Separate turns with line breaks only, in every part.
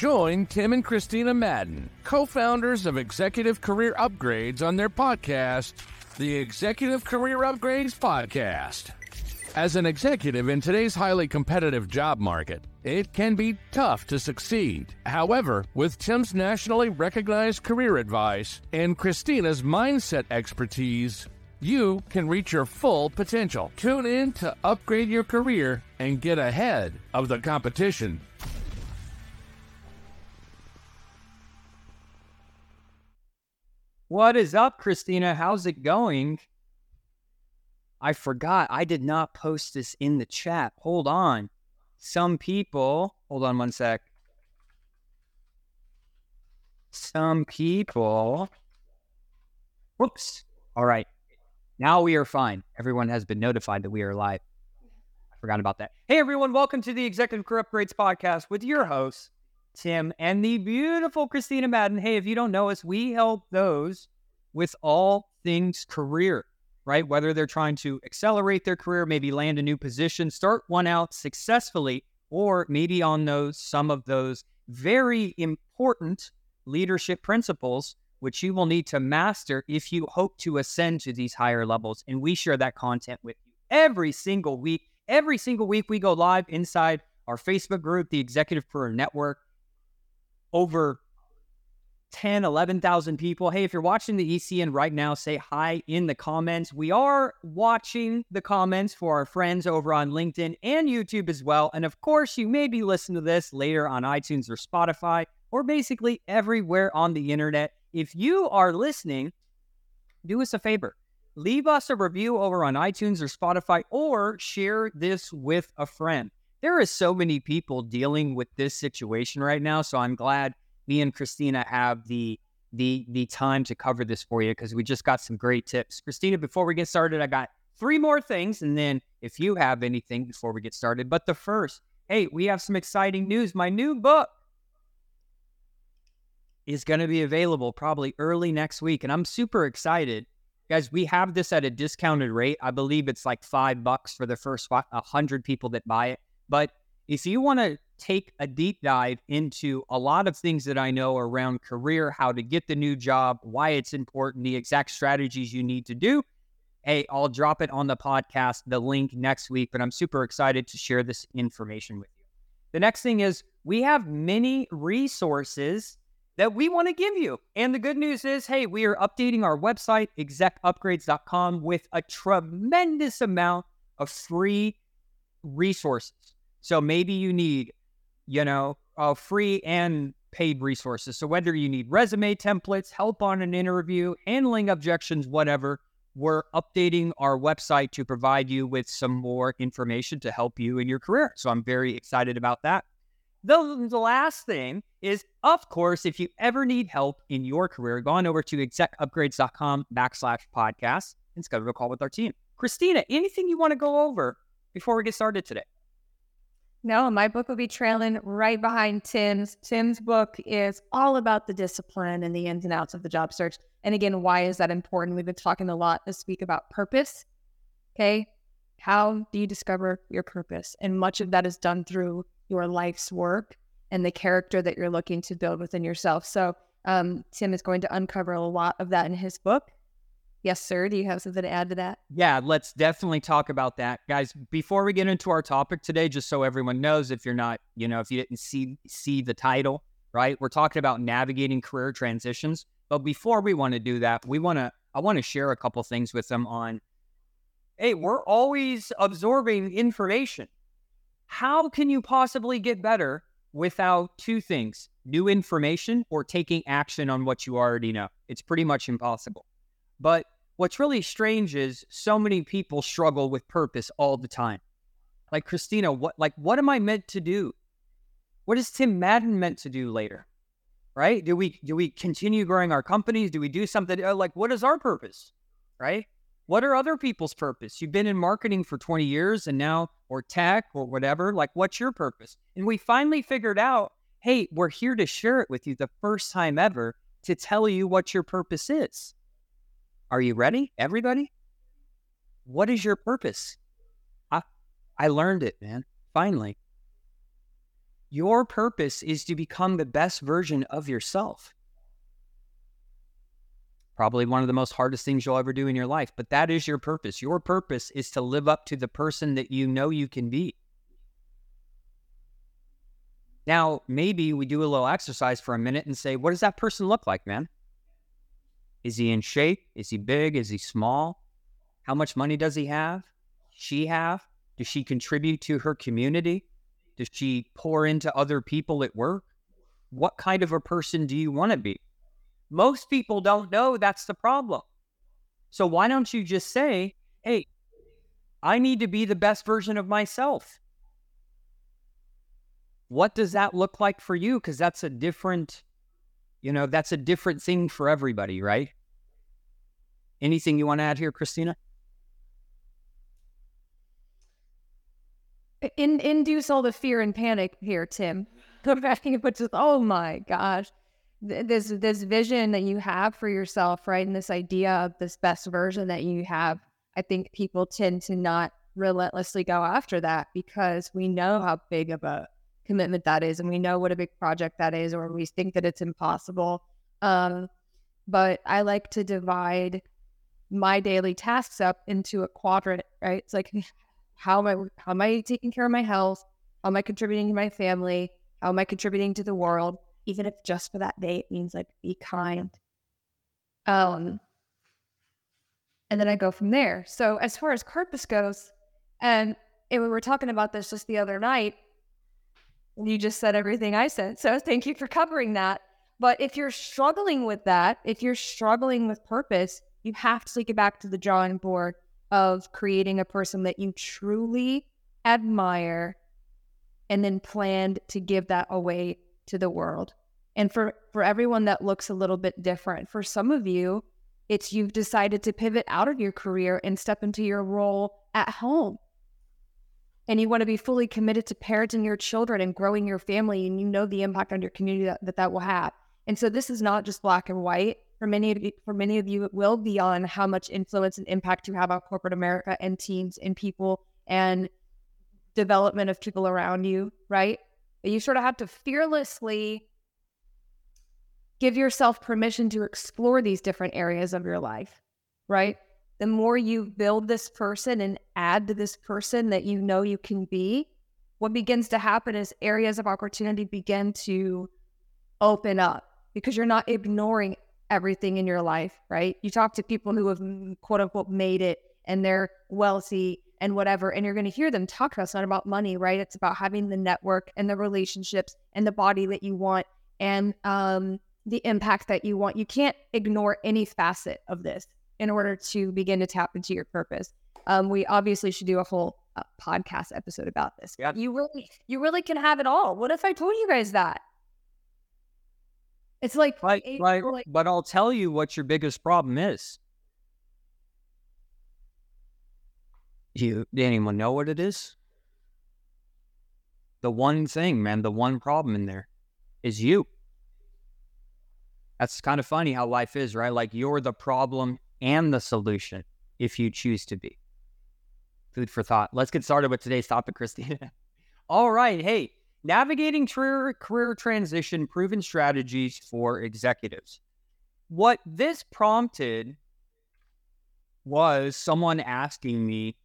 Join Tim and Kristina Madden, co founders of Executive Career Upgrades, on their podcast, the Executive Career Upgrades Podcast. As an executive in today's highly competitive job market, it can be tough to succeed. However, with Tim's nationally recognized career advice and Kristina's mindset expertise, you can reach your full potential. Tune in to upgrade your career and get ahead of the competition.
What is up, Kristina? How's it going? I forgot. I did not post this in the chat. Hold on. Some people, hold on one sec. Some people, whoops. All right. Now we are fine. Everyone has been notified that we are live. I forgot about that. Hey, everyone. Welcome to the Executive Career Upgrades podcast with your hosts, Tim and the beautiful Kristina Madden. Hey, if you don't know us, we help those with all things career right? Whether they're trying to accelerate their career, maybe land a new position, start one out successfully, or maybe on those some of those very important leadership principles which you will need to master if you hope to ascend to these higher levels. And we share that content with you every single week. Every single week we go live inside our Facebook group, the Executive Career Network. Over 10, 11,000 people. Hey, if you're watching the ECN right now, say hi in the comments. We are watching the comments for our friends over on LinkedIn and YouTube as well. And of course, you may be listening to this later on iTunes or Spotify or basically everywhere on the internet. If you are listening, do us a favor. Leave us a review over on iTunes or Spotify or share this with a friend. There are so many people dealing with this situation right now. So I'm glad me and Kristina have the the the time to cover this for you because we just got some great tips. Kristina, before we get started, I got three more things, and then if you have anything before we get started. But the first, hey, we have some exciting news. My new book is going to be available probably early next week, and I'm super excited. Guys, we have this at a discounted rate. I believe it's like five bucks for the first 100 people that buy it. But if you want to take a deep dive into a lot of things that I know around career, how to get the new job, why it's important, the exact strategies you need to do. Hey, I'll drop it on the podcast, the link next week, but I'm super excited to share this information with you. The next thing is we have many resources that we want to give you. And the good news is, hey, we are updating our website, execupgrades.com, with a tremendous amount of free resources. So maybe you need you know, free and paid resources. So whether you need resume templates, help on an interview, handling objections, whatever, we're updating our website to provide you with some more information to help you in your career. So I'm very excited about that. The, the last thing is, of course, if you ever need help in your career, go on over to execupgrades.com backslash podcast and schedule a call with our team. Kristina, anything you want to go over before we get started today?
No, my book will be trailing right behind Tim's. Tim's book is all about the discipline and the ins and outs of the job search. And again, why is that important? We've been talking a lot this week about purpose. Okay. How do you discover your purpose? And much of that is done through your life's work and the character that you're looking to build within yourself. So, um, Tim is going to uncover a lot of that in his book. Yes, sir. Do you have something to add to that?
Yeah, let's definitely talk about that. Guys, before we get into our topic today, just so everyone knows if you're not, you know, if you didn't see see the title, right? We're talking about navigating career transitions. But before we want to do that, we want to I want to share a couple things with them on hey, we're always absorbing information. How can you possibly get better without two things, new information or taking action on what you already know? It's pretty much impossible. But what's really strange is so many people struggle with purpose all the time. Like Kristina, what like what am I meant to do? What is Tim Madden meant to do later? Right? Do we do we continue growing our companies? Do we do something uh, like what is our purpose? Right? What are other people's purpose? You've been in marketing for 20 years and now or tech or whatever, like what's your purpose? And we finally figured out, hey, we're here to share it with you the first time ever to tell you what your purpose is. Are you ready, everybody? What is your purpose? I, I learned it, man. Finally. Your purpose is to become the best version of yourself. Probably one of the most hardest things you'll ever do in your life, but that is your purpose. Your purpose is to live up to the person that you know you can be. Now, maybe we do a little exercise for a minute and say, what does that person look like, man? Is he in shape? Is he big? Is he small? How much money does he have? She have? Does she contribute to her community? Does she pour into other people at work? What kind of a person do you want to be? Most people don't know that's the problem. So why don't you just say, hey, I need to be the best version of myself? What does that look like for you? Because that's a different, you know, that's a different thing for everybody, right? Anything you want to add here, Kristina?
in, induce all the fear and panic here, Tim. Which oh my gosh, this this vision that you have for yourself, right, and this idea of this best version that you have. I think people tend to not relentlessly go after that because we know how big of a commitment that is, and we know what a big project that is, or we think that it's impossible. Um, but I like to divide my daily tasks up into a quadrant, right? It's like how am I how am I taking care of my health? How am I contributing to my family? How am I contributing to the world? Even if just for that day it means like be kind. Um and then I go from there. So as far as purpose goes, and, and we were talking about this just the other night, you just said everything I said. So thank you for covering that. But if you're struggling with that, if you're struggling with purpose, you have to take it back to the drawing board of creating a person that you truly admire and then planned to give that away to the world. And for for everyone that looks a little bit different, for some of you, it's you've decided to pivot out of your career and step into your role at home. And you want to be fully committed to parenting your children and growing your family and you know the impact on your community that that, that will have. And so this is not just black and white for many of you, for many of you, it will be on how much influence and impact you have on corporate America and teams and people and development of people around you, right? But you sort of have to fearlessly give yourself permission to explore these different areas of your life, right? The more you build this person and add to this person that you know you can be, what begins to happen is areas of opportunity begin to open up because you're not ignoring everything in your life, right? You talk to people who have mm, quote unquote made it and they're wealthy and whatever, and you're going to hear them talk about it's not about money, right? It's about having the network and the relationships and the body that you want and um, the impact that you want. You can't ignore any facet of this in order to begin to tap into your purpose. Um, we obviously should do a whole uh, podcast episode about this.
Yeah.
You really, you really can have it all. What if I told you guys that? It's like,
like, like,
like
but I'll tell you what your biggest problem is. You, anyone know what it is? The one thing, man, the one problem in there is you. That's kind of funny how life is, right? Like you're the problem and the solution if you choose to be. Food for thought. Let's get started with today's topic, Kristina. All right. Hey, navigating career, career transition proven strategies for executives. What this prompted was someone asking me,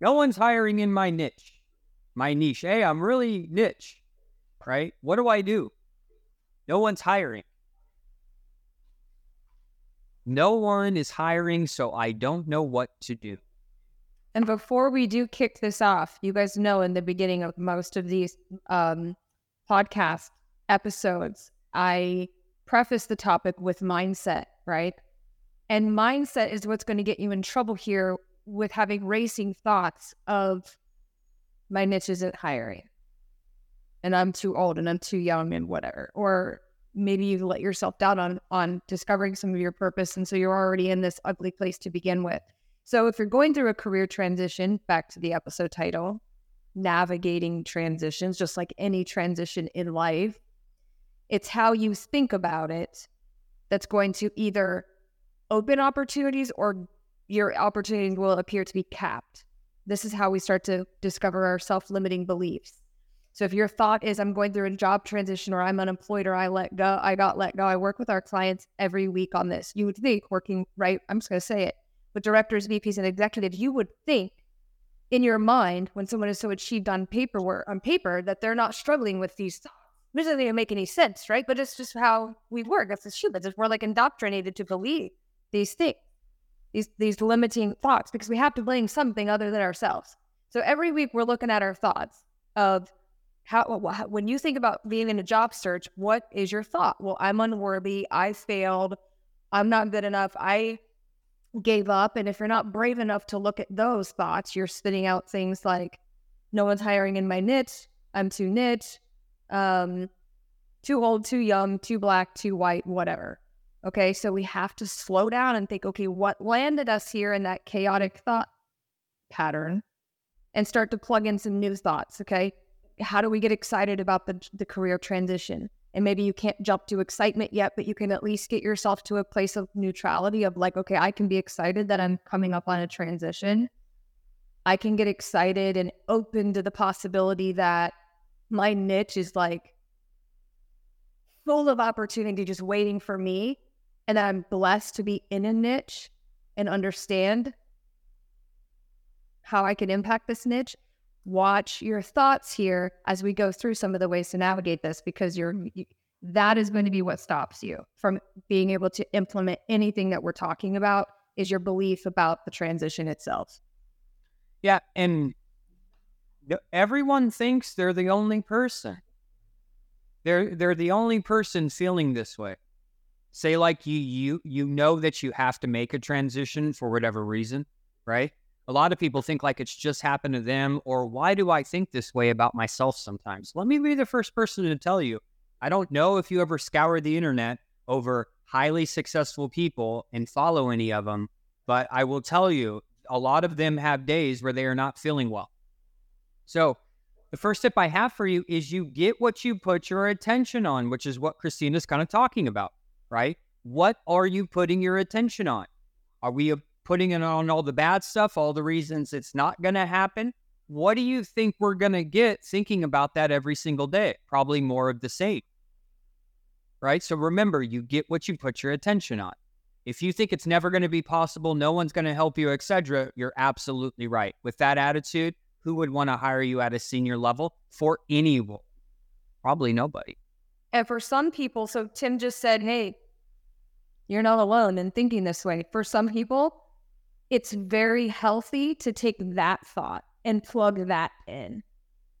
No one's hiring in my niche, my niche. Hey, I'm really niche, right? What do I do? No one's hiring. No one is hiring, so I don't know what to do.
And before we do kick this off, you guys know in the beginning of most of these um, podcast episodes, I preface the topic with mindset, right? And mindset is what's going to get you in trouble here with having racing thoughts of my niche isn't hiring and I'm too old and I'm too young and whatever. Or maybe you let yourself down on on discovering some of your purpose and so you're already in this ugly place to begin with. So, if you're going through a career transition, back to the episode title, navigating transitions, just like any transition in life, it's how you think about it that's going to either open opportunities or your opportunities will appear to be capped. This is how we start to discover our self limiting beliefs. So if your thought is I'm going through a job transition or I'm unemployed or I let go, I got let go. I work with our clients every week on this. You would think working right, I'm just going to say it, with directors, VPs, and executives, you would think in your mind when someone is so achieved on paperwork on paper that they're not struggling with these thoughts. This doesn't even make any sense, right? But it's just how we work. That's the humans. We're like indoctrinated to believe these things, these these limiting thoughts, because we have to blame something other than ourselves. So every week we're looking at our thoughts of how when you think about being in a job search, what is your thought? Well, I'm unworthy. I failed. I'm not good enough. I gave up. And if you're not brave enough to look at those thoughts, you're spitting out things like, no one's hiring in my niche. I'm too niche. Um, too old, too young, too black, too white, whatever. Okay. So we have to slow down and think, okay, what landed us here in that chaotic thought pattern and start to plug in some new thoughts. Okay how do we get excited about the, the career transition? And maybe you can't jump to excitement yet, but you can at least get yourself to a place of neutrality of like, okay, I can be excited that I'm coming up on a transition. I can get excited and open to the possibility that my niche is like full of opportunity just waiting for me. And that I'm blessed to be in a niche and understand how I can impact this niche watch your thoughts here as we go through some of the ways to navigate this because you're that is going to be what stops you from being able to implement anything that we're talking about is your belief about the transition itself.
Yeah and everyone thinks they're the only person. They're they're the only person feeling this way. Say like you you you know that you have to make a transition for whatever reason right a lot of people think like it's just happened to them, or why do I think this way about myself sometimes? Let me be the first person to tell you. I don't know if you ever scoured the internet over highly successful people and follow any of them, but I will tell you, a lot of them have days where they are not feeling well. So, the first tip I have for you is you get what you put your attention on, which is what Kristina's kind of talking about, right? What are you putting your attention on? Are we putting it on all the bad stuff, all the reasons it's not going to happen. What do you think we're going to get thinking about that every single day? Probably more of the same. Right? So remember, you get what you put your attention on. If you think it's never going to be possible, no one's going to help you, etc., you're absolutely right. With that attitude, who would want to hire you at a senior level for any role? Probably nobody.
And for some people, so Tim just said, hey, you're not alone in thinking this way. For some people, it's very healthy to take that thought and plug that in.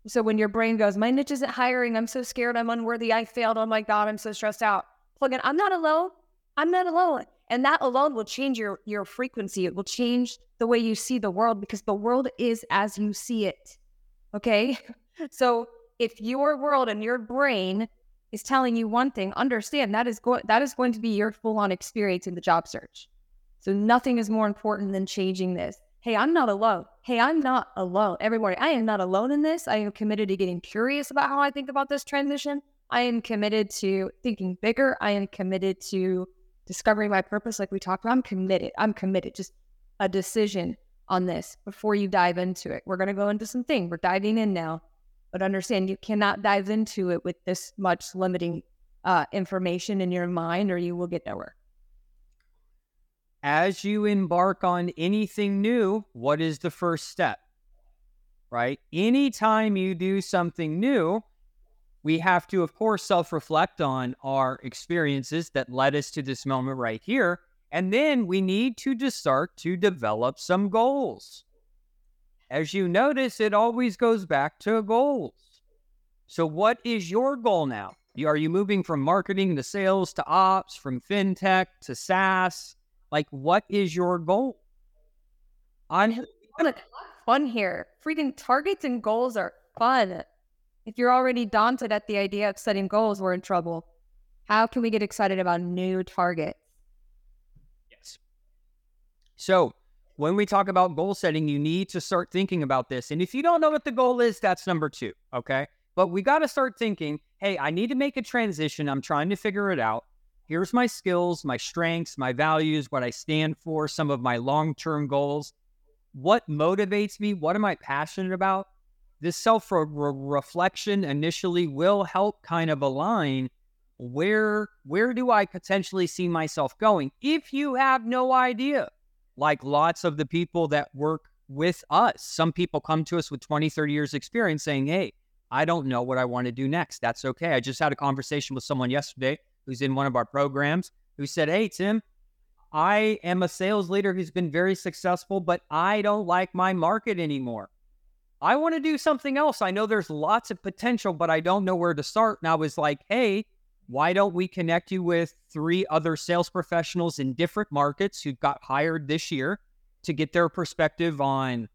So when your brain goes, my niche isn't hiring, I'm so scared, I'm unworthy, I failed, oh my God, I'm so stressed out. Plug in, I'm not alone. I'm not alone. And that alone will change your your frequency. It will change the way you see the world because the world is as you see it. Okay? So if your world and your brain is telling you one thing, understand that is going that is going to be your full-on experience in the job search. So nothing is more important than changing this. Hey, I'm not alone. Hey, I'm not alone. Every morning, I am not alone in this. I am committed to getting curious about how I think about this transition. I am committed to thinking bigger. I am committed to discovering my purpose, like we talked about. I'm committed. I'm committed. Just a decision on this before you dive into it. We're going to go into some things. We're diving in now, but understand you cannot dive into it with this much limiting uh, information in your mind, or you will get nowhere
as you embark on anything new, what is the first step? Right? Anytime you do something new, we have to, of course, self reflect on our experiences that led us to this moment right here. And then we need to just start to develop some goals. As you notice, it always goes back to goals. So, what is your goal now? Are you moving from marketing to sales to ops, from fintech to SaaS? Like, what is your goal?
I'm fun here. Freaking targets and goals are fun. If you're already daunted at the idea of setting goals, we're in trouble. How can we get excited about new targets?
Yes. So, when we talk about goal setting, you need to start thinking about this. And if you don't know what the goal is, that's number two. Okay. But we got to start thinking hey, I need to make a transition. I'm trying to figure it out here's my skills, my strengths, my values, what I stand for, some of my long term goals. What motivates me? What am I passionate about? this self reflection initially will help kind of align where where do I potentially see myself going if you have no idea like lots of the people that work with us some people come to us with 20 30 years experience saying hey I don't know what I want to do next that's okay I just had a conversation with someone yesterday who's in one of our programs who said hey Tim I am a sales leader who's been very successful but I don't like my market anymore I want to do something else. I know there's lots of potential, but I don't know where to start. And I was like, hey, why don't we connect you with three other sales professionals in different markets who got hired this year to get their perspective on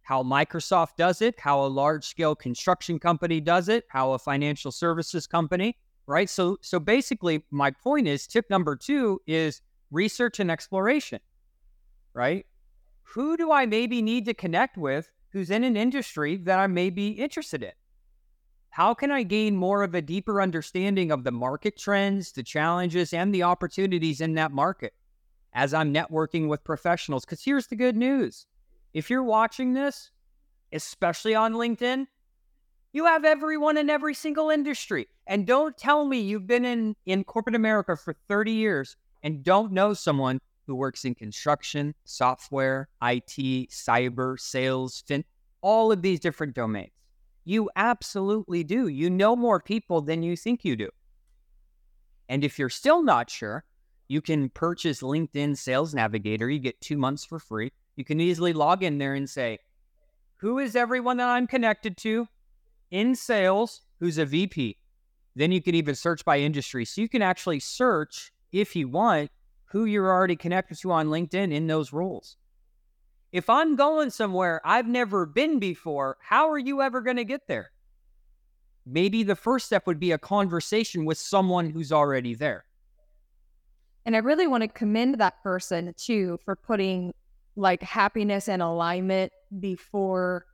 how Microsoft does it, how a large scale construction company does it, how a financial services company, right? So so basically my point is tip number 2 is research and exploration. Right? Who do I maybe need to connect with who's in an industry that I may be interested in? How can I gain more of a deeper understanding of the market trends, the challenges, and the opportunities in that market as I'm networking with professionals? Because here's the good news if you're watching this, especially on LinkedIn, you have everyone in every single industry. And don't tell me you've been in, in corporate America for 30 years and don't know someone who works in construction, software, IT, cyber, sales, fin, all of these different domains. You absolutely do. You know more people than you think you do. And if you're still not sure, you can purchase LinkedIn Sales Navigator. You get two months for free. You can easily log in there and say, Who is everyone that I'm connected to in sales who's a VP? Then you can even search by industry. So you can actually search, if you want, who you're already connected to on LinkedIn in those roles. If I'm going somewhere I've never been before, how are you ever going to get there? Maybe the first step would be a conversation with someone who's already there.
And I really want to commend that person too for putting like happiness and alignment before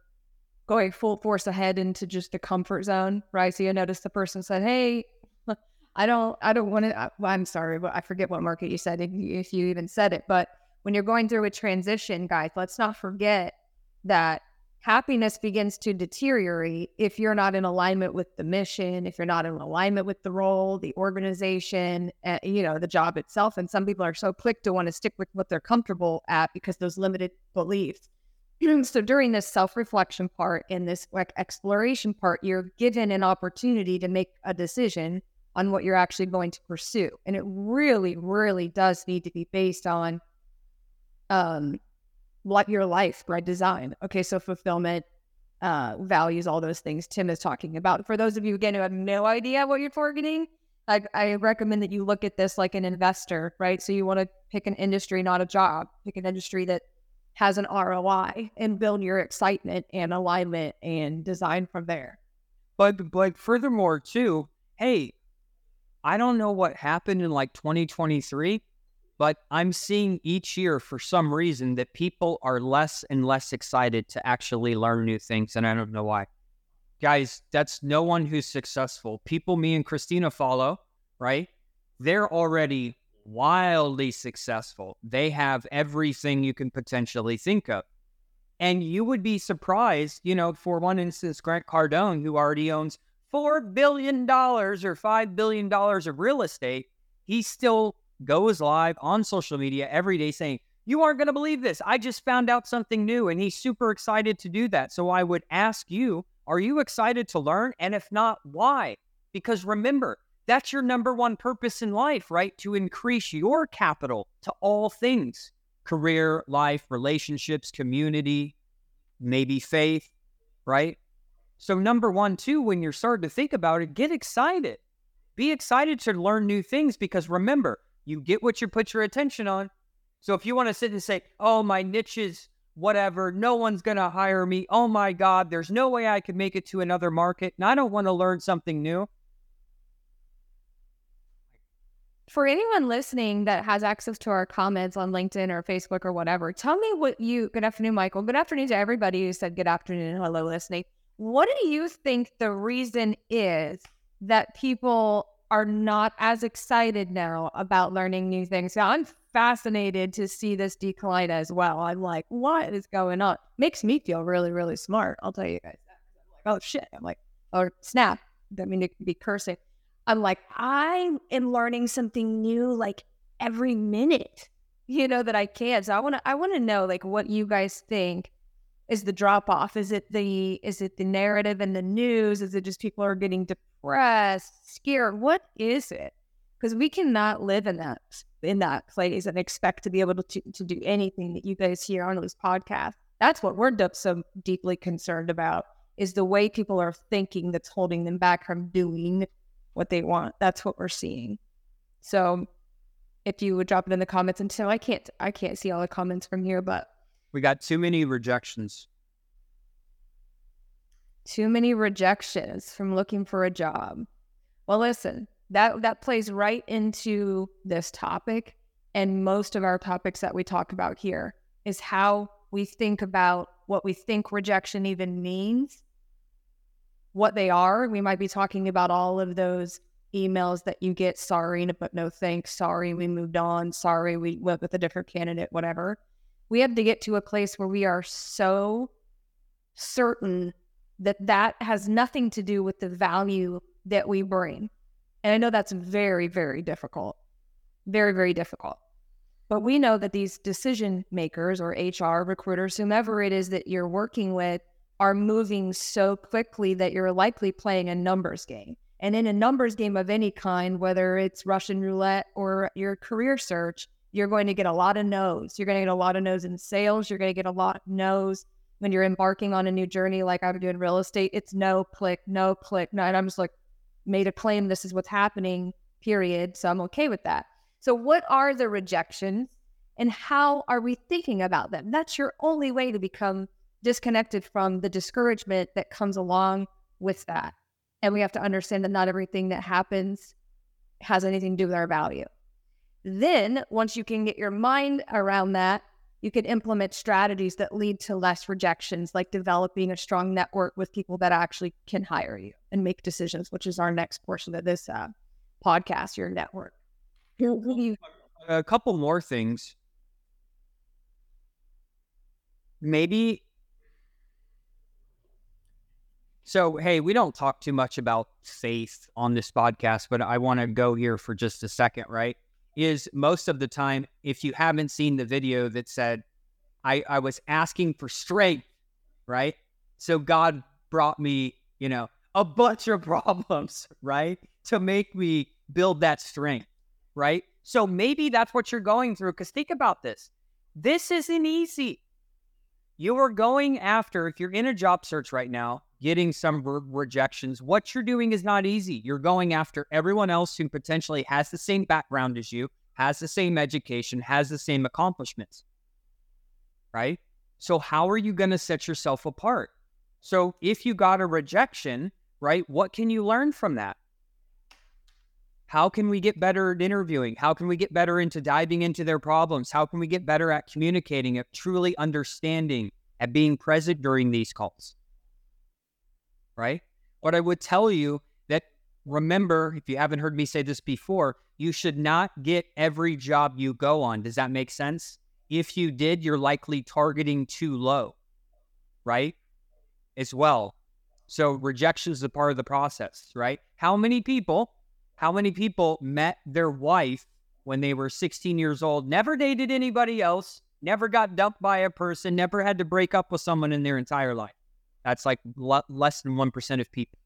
going full force ahead into just the comfort zone, right? So you notice the person said, Hey, I don't, I don't want to, I'm sorry, but I forget what market you said, if you, if you even said it. But when you're going through a transition, guys, let's not forget that happiness begins to deteriorate if you're not in alignment with the mission, if you're not in alignment with the role, the organization, uh, you know, the job itself. And some people are so quick to want to stick with what they're comfortable at because those limited beliefs. So during this self-reflection part and this like exploration part, you're given an opportunity to make a decision on what you're actually going to pursue. And it really, really does need to be based on um what your life by design. Okay, so fulfillment, uh, values, all those things Tim is talking about. For those of you again who have no idea what you're targeting, I, I recommend that you look at this like an investor, right? So you want to pick an industry, not a job. Pick an industry that has an ROI and build your excitement and alignment and design from there.
But but furthermore, too, hey, I don't know what happened in like 2023, but I'm seeing each year for some reason that people are less and less excited to actually learn new things. And I don't know why. Guys, that's no one who's successful. People me and Kristina follow, right? They're already wildly successful. They have everything you can potentially think of. And you would be surprised, you know, for one instance, Grant Cardone, who already owns $4 billion or $5 billion of real estate, he still goes live on social media every day saying, You aren't going to believe this. I just found out something new. And he's super excited to do that. So I would ask you, Are you excited to learn? And if not, why? Because remember, that's your number one purpose in life, right? To increase your capital to all things career, life, relationships, community, maybe faith, right? So, number one, too, when you're starting to think about it, get excited. Be excited to learn new things because remember, you get what you put your attention on. So, if you want to sit and say, oh, my niche is whatever, no one's going to hire me. Oh my God, there's no way I could make it to another market. And I don't want to learn something new.
For anyone listening that has access to our comments on LinkedIn or Facebook or whatever, tell me what you, good afternoon, Michael. Good afternoon to everybody who said good afternoon hello listening. What do you think the reason is that people are not as excited now about learning new things? Now, I'm fascinated to see this decline as well. I'm like, what is going on? Makes me feel really, really smart. I'll tell you guys that. oh shit. I'm like, or snap. I mean, it could be cursing. I'm like, I am learning something new like every minute, you know, that I can. So I want to, I want to know like what you guys think is the drop off. Is it the, is it the narrative in the news? Is it just people are getting depressed, scared? What is it? Because we cannot live in that in that place and expect to be able to, to do anything that you guys hear on this podcast. That's what we're so deeply concerned about is the way people are thinking that's holding them back from doing what they want. That's what we're seeing. So if you would drop it in the comments and so I can't I can't see all the comments from here, but
we got too many rejections.
Too many rejections from looking for a job. Well, listen, that that plays right into this topic and most of our topics that we talk about here is how we think about what we think rejection even means what they are we might be talking about all of those emails that you get sorry but no thanks sorry we moved on sorry we went with a different candidate whatever we have to get to a place where we are so certain that that has nothing to do with the value that we bring and I know that's very, very difficult. Very, very difficult. But we know that these decision makers or HR recruiters, whomever it is that you're working with, are moving so quickly that you're likely playing a numbers game. And in a numbers game of any kind, whether it's Russian roulette or your career search, you're going to get a lot of no's. You're going to get a lot of no's in sales. You're going to get a lot of no's when you're embarking on a new journey, like I'm doing real estate. It's no click, no click, no. And I'm just like, made a claim this is what's happening, period. So I'm okay with that. So, what are the rejections and how are we thinking about them? That's your only way to become disconnected from the discouragement that comes along with that. And we have to understand that not everything that happens has anything to do with our value. Then, once you can get your mind around that, you can implement strategies that lead to less rejections, like developing a strong network with people that actually can hire you and make decisions, which is our next portion of this uh, podcast, your network.
A couple more things. Maybe. So, hey, we don't talk too much about faith on this podcast, but I want to go here for just a second, right? is most of the time, if you haven't seen the video that said, I, I was asking for strength, right? So God brought me, you know, a bunch of problems, right? To make me build that strength, right? So maybe that's what you're going through. Because think about this this isn't easy. You are going after, if you're in a job search right now, getting some re- rejections. What you're doing is not easy. You're going after everyone else who potentially has the same background as you, has the same education, has the same accomplishments. Right? So, how are you going to set yourself apart? So, if you got a rejection, right, what can you learn from that? How can we get better at interviewing? How can we get better into diving into their problems? How can we get better at communicating, at truly understanding, at being present during these calls? right? But I would tell you that remember, if you haven't heard me say this before, you should not get every job you go on. Does that make sense? If you did, you're likely targeting too low, right? As well. So rejection is a part of the process, right? How many people, how many people met their wife when they were 16 years old, never dated anybody else, never got dumped by a person, never had to break up with someone in their entire life? That's like l- less than 1% of people.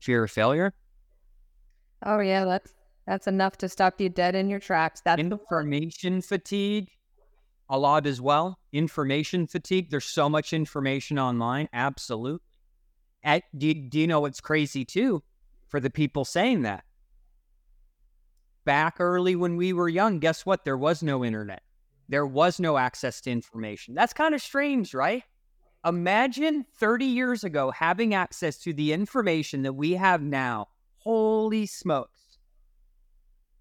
Fear of failure?
Oh yeah, that's that's enough to stop you dead in your tracks. That's
information fatigue, a lot as well. Information fatigue. There's so much information online. Absolutely. Do, do you know what's crazy too? For the people saying that, back early when we were young, guess what? There was no internet there was no access to information. That's kind of strange, right? Imagine 30 years ago having access to the information that we have now. Holy smokes.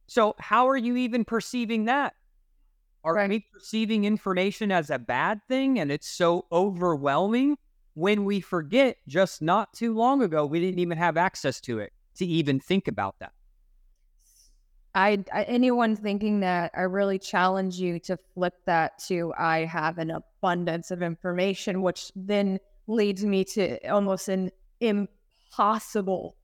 So, how are you even perceiving that? Are right. we perceiving information as a bad thing and it's so overwhelming when we forget just not too long ago we didn't even have access to it to even think about that?
I, I anyone thinking that I really challenge you to flip that to I have an abundance of information, which then leads me to almost an impossible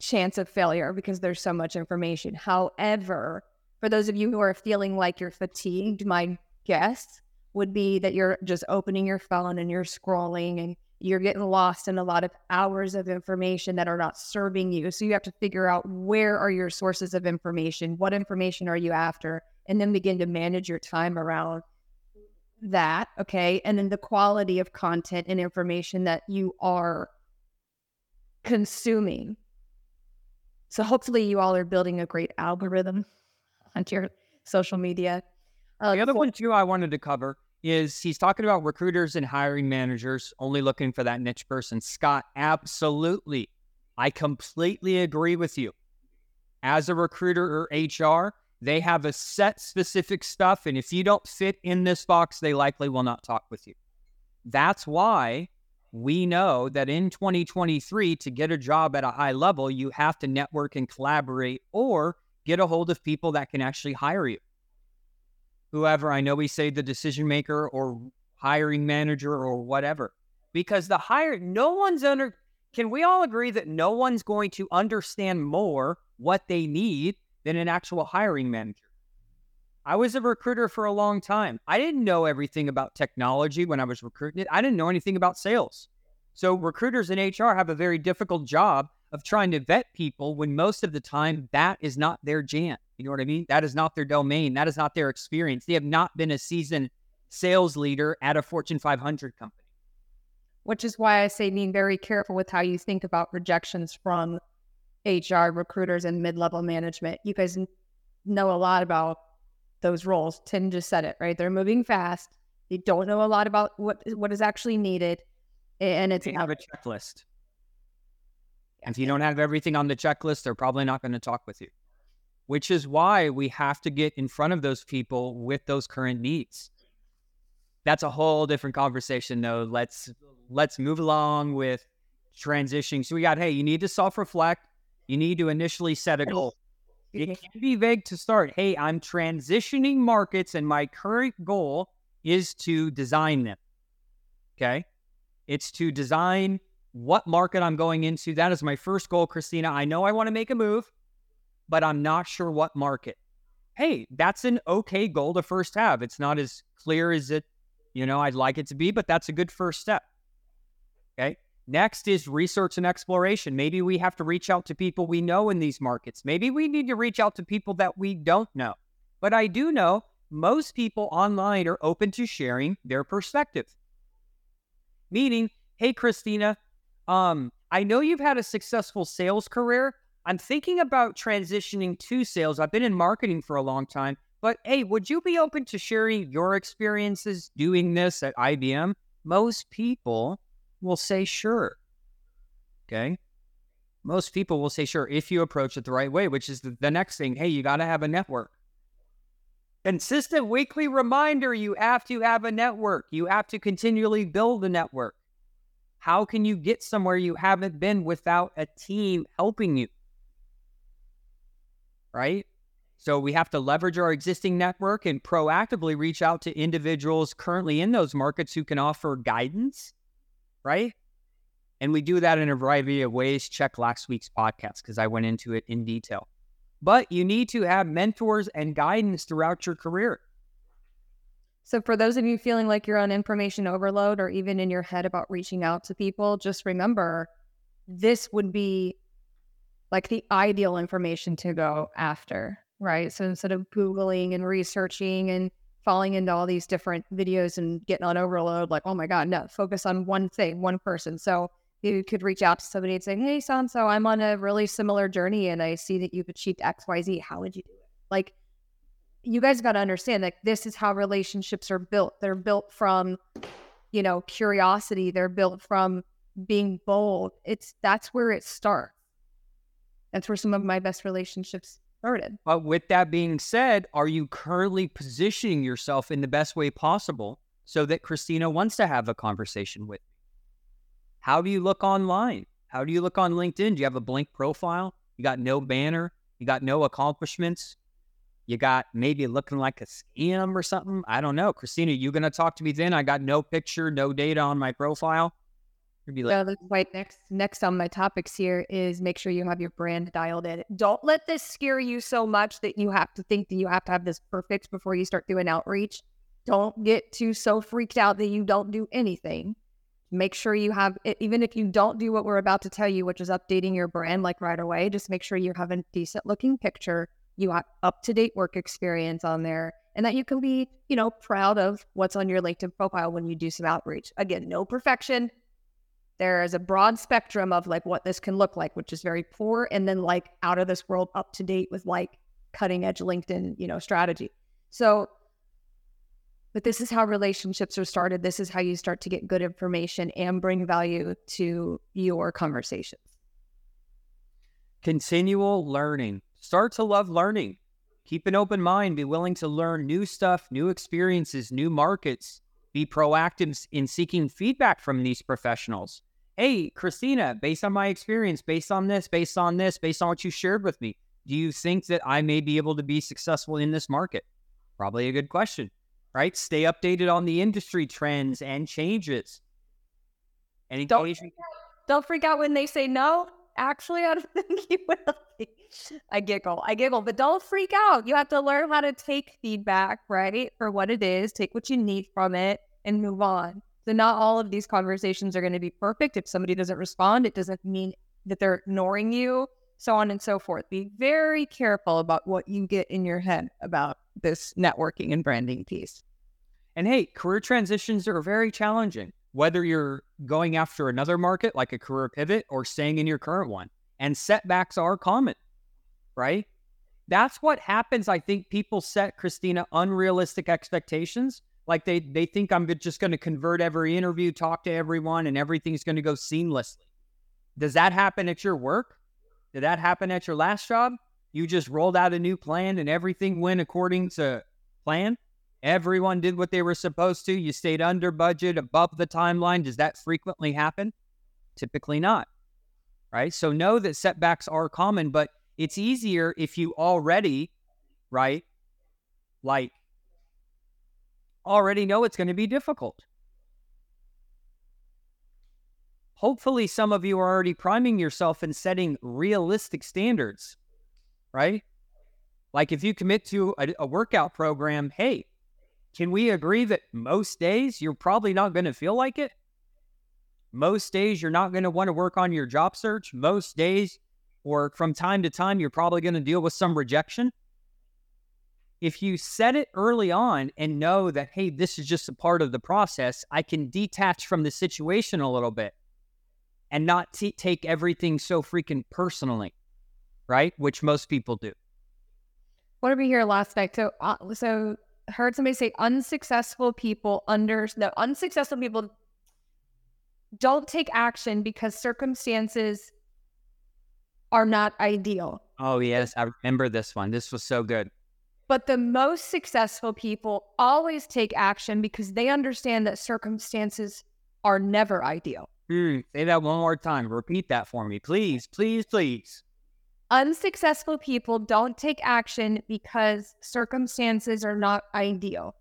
chance of failure because there's so much information. However, for those of you who are feeling like you're fatigued, my guess would be that you're just opening your phone and you're scrolling and you're getting lost in a lot of hours of information that are not serving you. So you have to figure out where are your sources of information? What information are you after? And then begin to manage your time around that. Okay. And then the quality of content and information that you are consuming. So hopefully you all are building a great algorithm onto your social media.
The other one too I wanted to cover is he's talking about recruiters and hiring managers only looking for that niche person. Scott, absolutely. I completely agree with you. As a recruiter or HR, they have a set specific stuff. And if you don't fit in this box, they likely will not talk with you. That's why we know that in 2023, to get a job at a high level, you have to network and collaborate or get a hold of people that can actually hire you whoever. I know we say the decision maker or hiring manager or whatever, because the hire, no one's under, can we all agree that no one's going to understand more what they need than an actual hiring manager? I was a recruiter for a long time. I didn't know everything about technology when I was recruiting I didn't know anything about sales. So recruiters in HR have a very difficult job of trying to vet people when most of the time that is not their jam. You know what I mean? That is not their domain. That is not their experience. They have not been a seasoned sales leader at a Fortune 500 company.
Which is why I say being very careful with how you think about rejections from HR recruiters and mid level management. You guys know a lot about those roles. Tim just said it, right? They're moving fast. They don't know a lot about what what is actually needed. And it's
they have a checklist. And if you don't have everything on the checklist, they're probably not going to talk with you which is why we have to get in front of those people with those current needs. That's a whole different conversation though. Let's let's move along with transitioning. So we got hey, you need to self-reflect. You need to initially set a goal. It mm-hmm. can be vague to start. Hey, I'm transitioning markets and my current goal is to design them. Okay? It's to design what market I'm going into. That is my first goal, Kristina. I know I want to make a move but I'm not sure what market. Hey, that's an okay goal to first have. It's not as clear as it, you know, I'd like it to be, but that's a good first step. Okay. Next is research and exploration. Maybe we have to reach out to people we know in these markets. Maybe we need to reach out to people that we don't know. But I do know most people online are open to sharing their perspective. Meaning, hey, Kristina, um, I know you've had a successful sales career, I'm thinking about transitioning to sales. I've been in marketing for a long time, but hey, would you be open to sharing your experiences doing this at IBM? Most people will say sure. Okay. Most people will say sure if you approach it the right way, which is the, the next thing. Hey, you got to have a network. Consistent weekly reminder you have to have a network. You have to continually build a network. How can you get somewhere you haven't been without a team helping you? Right? So we have to leverage our existing network and proactively reach out to individuals currently in those markets who can offer guidance, right? And we do that in a variety of ways. Check last week's podcast because I went into it in detail. But you need to have mentors and guidance throughout your career.
So, for those of you feeling like you're on information overload or even in your head about reaching out to people, just remember this would be like the ideal information to go after, right? So instead of Googling and researching and falling into all these different videos and getting on overload, like, oh my God, no, focus on one thing, one person. So you could reach out to somebody and say, hey, son, so I'm on a really similar journey and I see that you've achieved XYZ. How would you do it? Like, you guys got to understand that this is how relationships are built. They're built from, you know, curiosity. They're built from being bold. It's that's where it starts. That's where some of my best relationships started.
But with that being said, are you currently positioning yourself in the best way possible so that Kristina wants to have a conversation with? Me? How do you look online? How do you look on LinkedIn? Do you have a blank profile? You got no banner? You You got no accomplishments. You got maybe looking like a scam or something. I don't know. Kristina, you gonna talk to me then? I got no picture, no data on my profile.
Like, so right next next on my topics here is make sure you have your brand dialed in. Don't let this scare you so much that you have to think that you have to have this perfect before you start doing outreach. Don't get too so freaked out that you don't do anything. Make sure you have even if you don't do what we're about to tell you, which is updating your brand like right away, just make sure you have a decent looking picture, you have up to date work experience on there, and that you can be, you know, proud of what's on your LinkedIn profile when you do some outreach. Again, no perfection, there is a broad spectrum of like what this can look like, which is very poor, and then like out of this world, up to date with like cutting edge LinkedIn, you know, strategy. So, but this is how relationships are started. This is how you start to get good information and bring value to your conversations.
Continual learning. Start to love learning. Keep an open mind. Be willing to learn new stuff, new experiences, new markets be proactive in seeking feedback from these professionals. Hey, Kristina, based on my experience, based on this, based on this, based on what you shared with me, do you think that I may be able to be successful in this market? Probably a good question, right? Stay updated on the industry trends and changes.
Any don't, don't freak out when they say no. Actually, I don't think you will. I giggle. I giggle, but don't freak out. You have to learn how to take feedback, right? For what it is, take what you need from it and move on. So, not all of these conversations are going to be perfect. If somebody doesn't respond, it doesn't mean that they're ignoring you, so on and so forth. Be very careful about what you get in your head about this networking and branding piece.
And hey, career transitions are very challenging, whether you're going after another market like a career pivot or staying in your current one and setbacks are common, right? That's what happens. I think people set Kristina unrealistic expectations. Like they they think I'm just going to convert every interview, talk to everyone, and everything's going to go seamlessly. Does that happen at your work? Did that happen at your last job? You just rolled out a new plan and everything went according to plan? Everyone did what they were supposed to. You stayed under budget, above the timeline. Does that frequently happen? Typically not right? So know that setbacks are common, but it's easier if you already, right, like already know it's going to be difficult. Hopefully, some of you are already priming yourself and setting realistic standards, right? Like if you commit to a, a workout program, hey, can we agree that most days you're probably not going to feel like it? Most days you're not going to want to work on your job search. Most days, or from time to time, you're probably going to deal with some rejection. If you set it early on and know that, hey, this is just a part of the process, I can detach from the situation a little bit and not t- take everything so freaking personally, right? Which most people do.
What did we hear last night? So, uh, so heard somebody say unsuccessful people under no unsuccessful people don't take action because circumstances are not ideal.
Oh, yes. I remember this one. This was so good.
But the most successful people always take action because they understand that circumstances are never ideal.
Mm, say that one more time. Repeat that for me, please, please, please.
Unsuccessful people don't take action because circumstances are not ideal.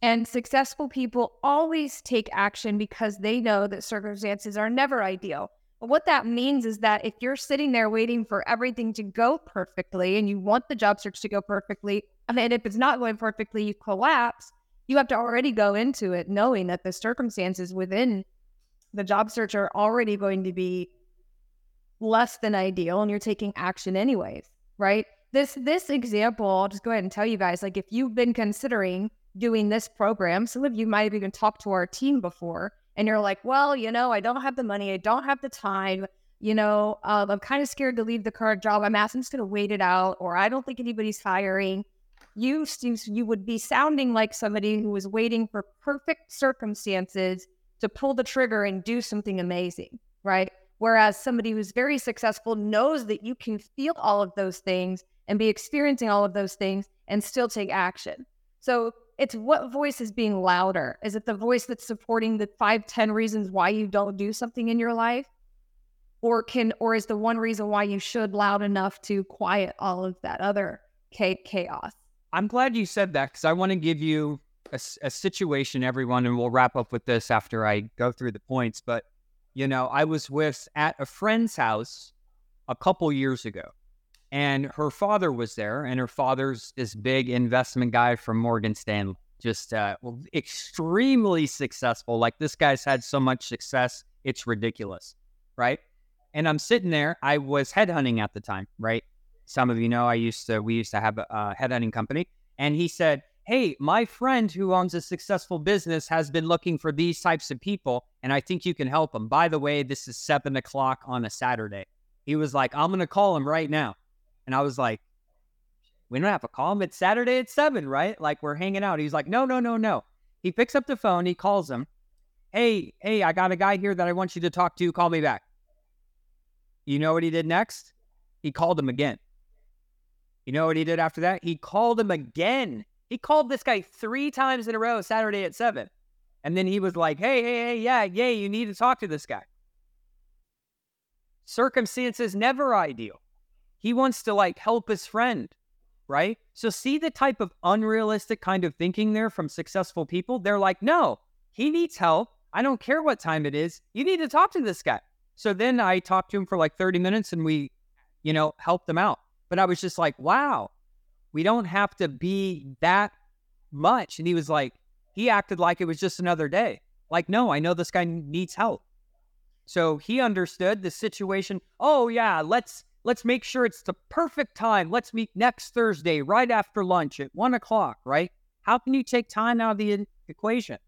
And successful people always take action because they know that circumstances are never ideal. What that means is that if you're sitting there waiting for everything to go perfectly and you want the job search to go perfectly, and if it's not going perfectly, you collapse, you have to already go into it knowing that the circumstances within the job search are already going to be less than ideal and you're taking action anyways, right? This this example, I'll just go ahead and tell you guys, like if you've been considering doing this program. Some of you might have even talked to our team before, and you're like, well, you know, I don't have the money, I don't have the time. You know, um, I'm kind of scared to leave the current job. I'm asking, just going to wait it out, or I don't think anybody's hiring. You, you would be sounding like somebody who was waiting for perfect circumstances to pull the trigger and do something amazing, right? Whereas somebody who's very successful knows that you can feel all of those things and be experiencing all of those things and still take action. So it's what voice is being louder? Is it the voice that's supporting the five, ten reasons why you don't do something in your life? or can or is the one reason why you should loud enough to quiet all of that other chaos
i'm glad you said that because i want to give you a, a, situation everyone and we'll wrap up with this after i go through the points but you know i was with at a friend's house a couple years ago and her father was there and her father's this big investment guy from morgan stanley just uh, extremely successful like this guy's had so much success it's ridiculous right and I'm sitting there. I was headhunting at the time, right? Some of you know I used to, we used to have a headhunting company. And he said, Hey, my friend who owns a successful business has been looking for these types of people, and I think you can help him. By the way, this is seven o'clock on a Saturday. He was like, I'm going to call him right now. And I was like, we don't have to call him. It's Saturday at seven, right? Like we're hanging out. He's like, no, no, no, no. He picks up the phone. He calls him. Hey, hey, I got a guy here that I want you to talk to. Call me back. You know what he did next? He called him again. You know what he did after that? He called him again. He called this guy three times in a row Saturday at seven. And then he was like, hey, hey, hey, yeah, yeah, you need to talk to this guy. Circumstances never ideal. He wants to like help his friend, right? So see the type of unrealistic kind of thinking there from successful people? They're like, no, he needs help. I don't care what time it is. You need to talk to this guy. So then I talked to him for like 30 minutes and we, you know, helped them out. But I was just like, wow, we don't have to be that much. And he was like, he acted like it was just another day. Like, no, I know this guy needs help. So he understood the situation. Oh yeah, let's let's make sure it's the perfect time. Let's meet next Thursday right after lunch at one o'clock, right? How can you take time out of the equation?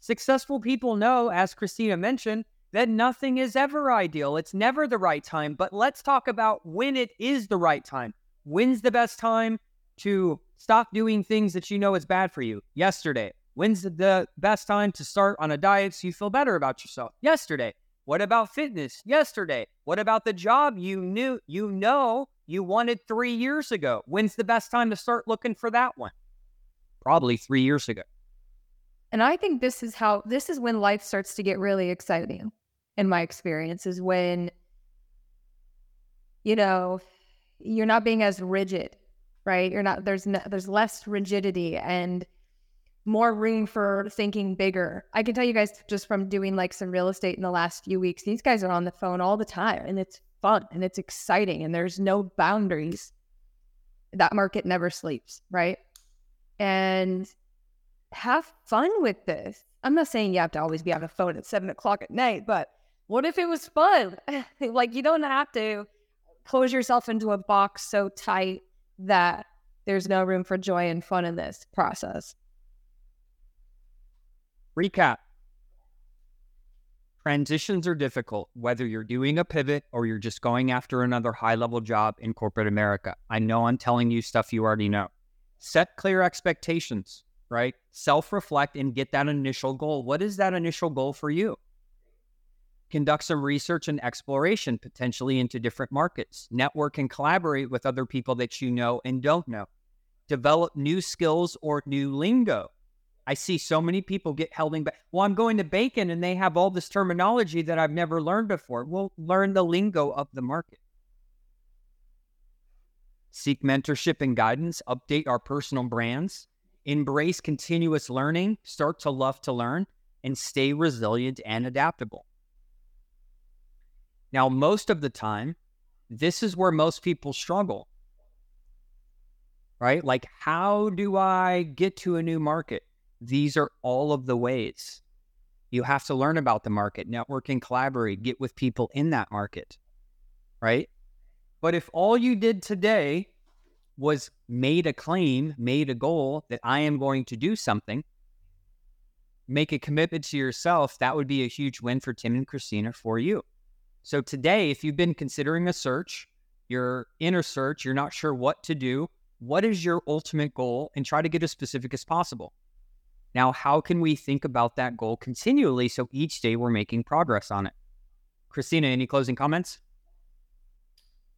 Successful people know, as Kristina mentioned, that nothing is ever ideal. It's never the right time. But let's talk about when it is the right time. When's the best time to stop doing things that you know is bad for you? Yesterday. When's the best time to start on a diet so you feel better about yourself? Yesterday. What about fitness? Yesterday. What about the job you knew you know you wanted 3 years ago? When's the best time to start looking for that one? Probably 3 years ago.
And I think this is how this is when life starts to get really exciting in my experience is when you know you're not being as rigid right you're not there's no, there's less rigidity and more room for thinking bigger i can tell you guys just from doing like some real estate in the last few weeks these guys are on the phone all the time and it's fun and it's exciting and there's no boundaries that market never sleeps right and have fun with this i'm not saying you have to always be on the phone at seven o'clock at night but what if it was fun? like you don't have to close yourself into a box so tight that there's no room for joy and fun in this process.
Recap. Transitions are difficult, whether you're doing a pivot or you're just going after another high level job in corporate America. I know I'm telling you stuff you already know. Set clear expectations, right? Self reflect and get that initial goal. What is that initial goal for you? conduct some research and exploration potentially into different markets, network and collaborate with other people that you know and don't know, develop new skills or new lingo. I see so many people get held back. Well, I'm going to Bacon and they have all this terminology that I've never learned before. Well, learn the lingo of the market. Seek mentorship and guidance, update our personal brands, embrace continuous learning, start to love to learn, and stay resilient and adaptable. Now, most of the time, this is where most people struggle, right? Like, how do I get to a new market? These are all of the ways. You have to learn about the market, network and collaborate, get with people in that market, right? But if all you did today was made a claim, made a goal that I am going to do something, make a commitment to yourself, that would be a huge win for Tim and Kristina for you. So today, if you've been considering a search, your inner search, you're not sure what to do, what is your ultimate goal and try to get as specific as possible. Now, how can we think about that goal continually so each day we're making progress on it? Kristina, any closing comments?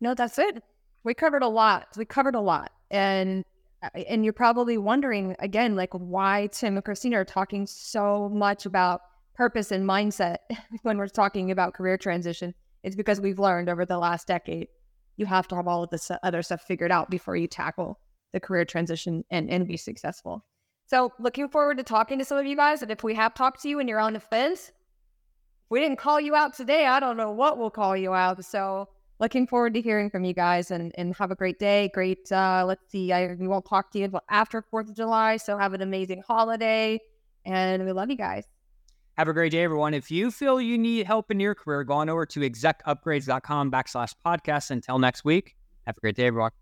No, that's it. We covered a lot. We covered a lot. And uh, and you're probably wondering again like why Tim and Kristina are talking so much about purpose and mindset when we're talking about career transition. It's because we've learned over the last decade you have to have all of this other stuff figured out before you tackle the career transition and, and be successful. So looking forward to talking to some of you guys. And if we have talked to you and you're on the fence, if we didn't call you out today, I don't know what we'll call you out. So looking forward to hearing from you guys and, and have a great day. Great. Uh, let's see. I, we won't talk to you until after 4th of July. So have an amazing holiday. And we love you guys.
Have a great day, everyone. If you feel you need help in your career, go on over to execupgrades.com backslash podcast. Until next week, have a great day, everyone.